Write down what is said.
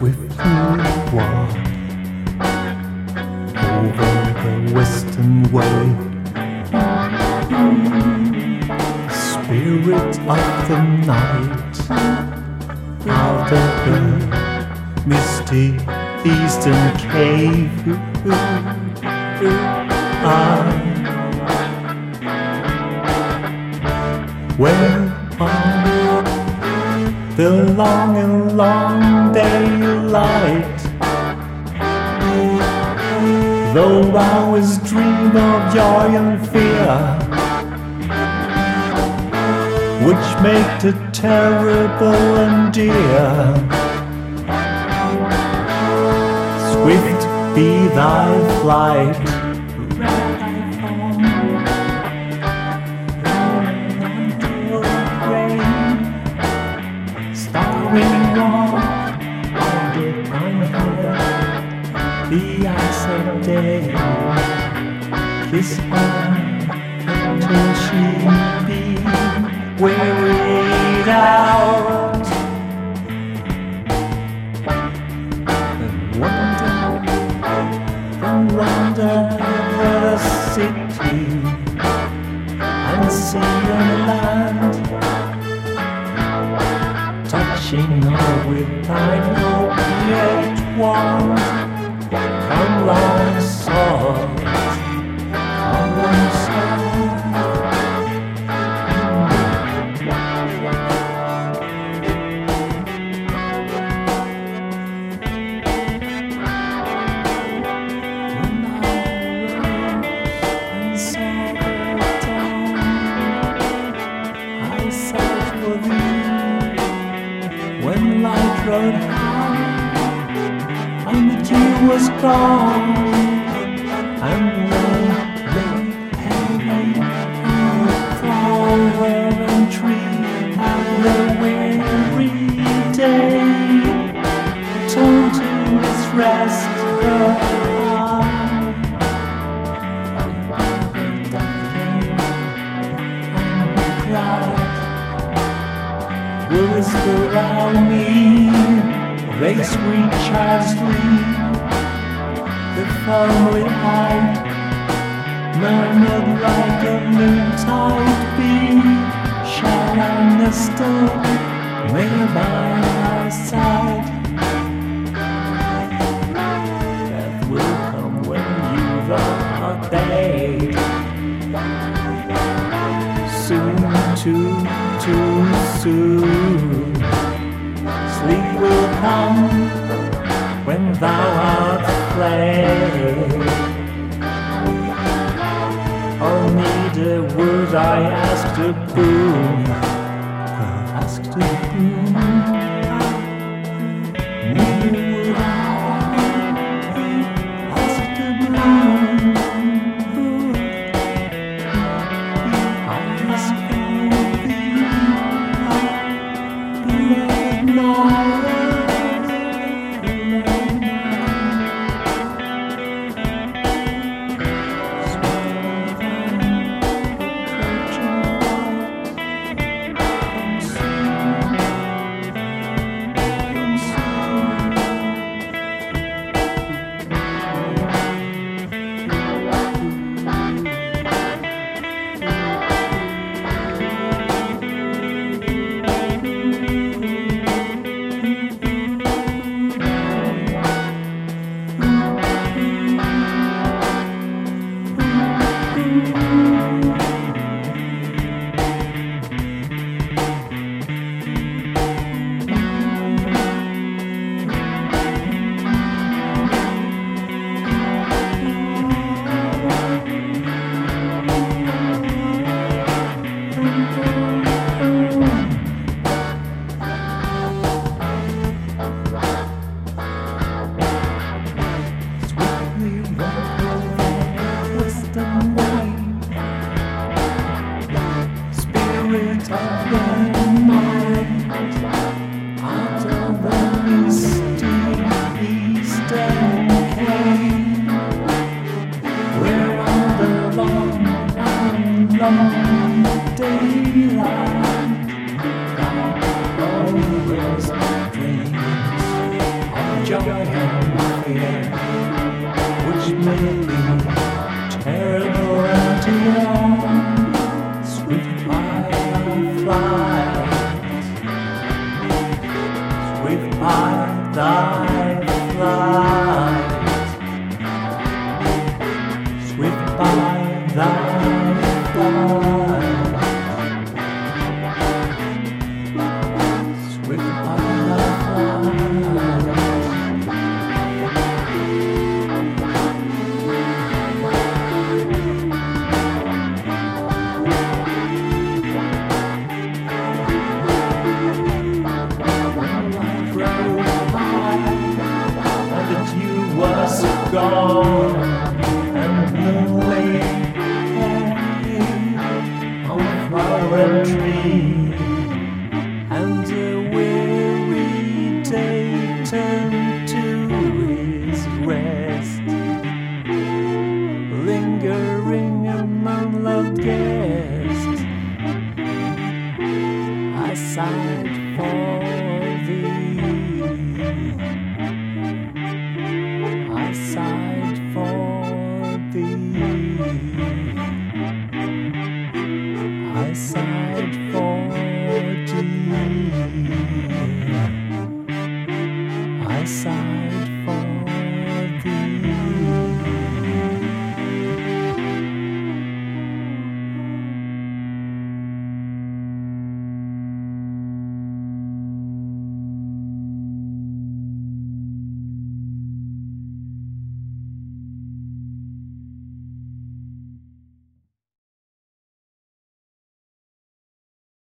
walk over the western way. Spirit of the night, out of the misty eastern cave. I where on the long and long daylight. Though I was dream of joy and fear, which make it terrible and dear. Swift be thy flight. The ice of day. Kiss her till she be wearied out. And wander, and wander the city and sea and land. Touching her with thine opiate wand. Come was gone, and love lay heavy on the flower and tree, and the weary day turned to its rest. A. And cloud whisper around me, they sweet child sleep. The family height murmured like a noontide bee. Shall I nestle by our side? Death will come when you've obeyed. Soon, too, too soon. Sleep will come when thou art fled. Oh, neither would I ask to boon, ask a boon. Swift by thy flight. I sighed for thee. I sighed for thee. I.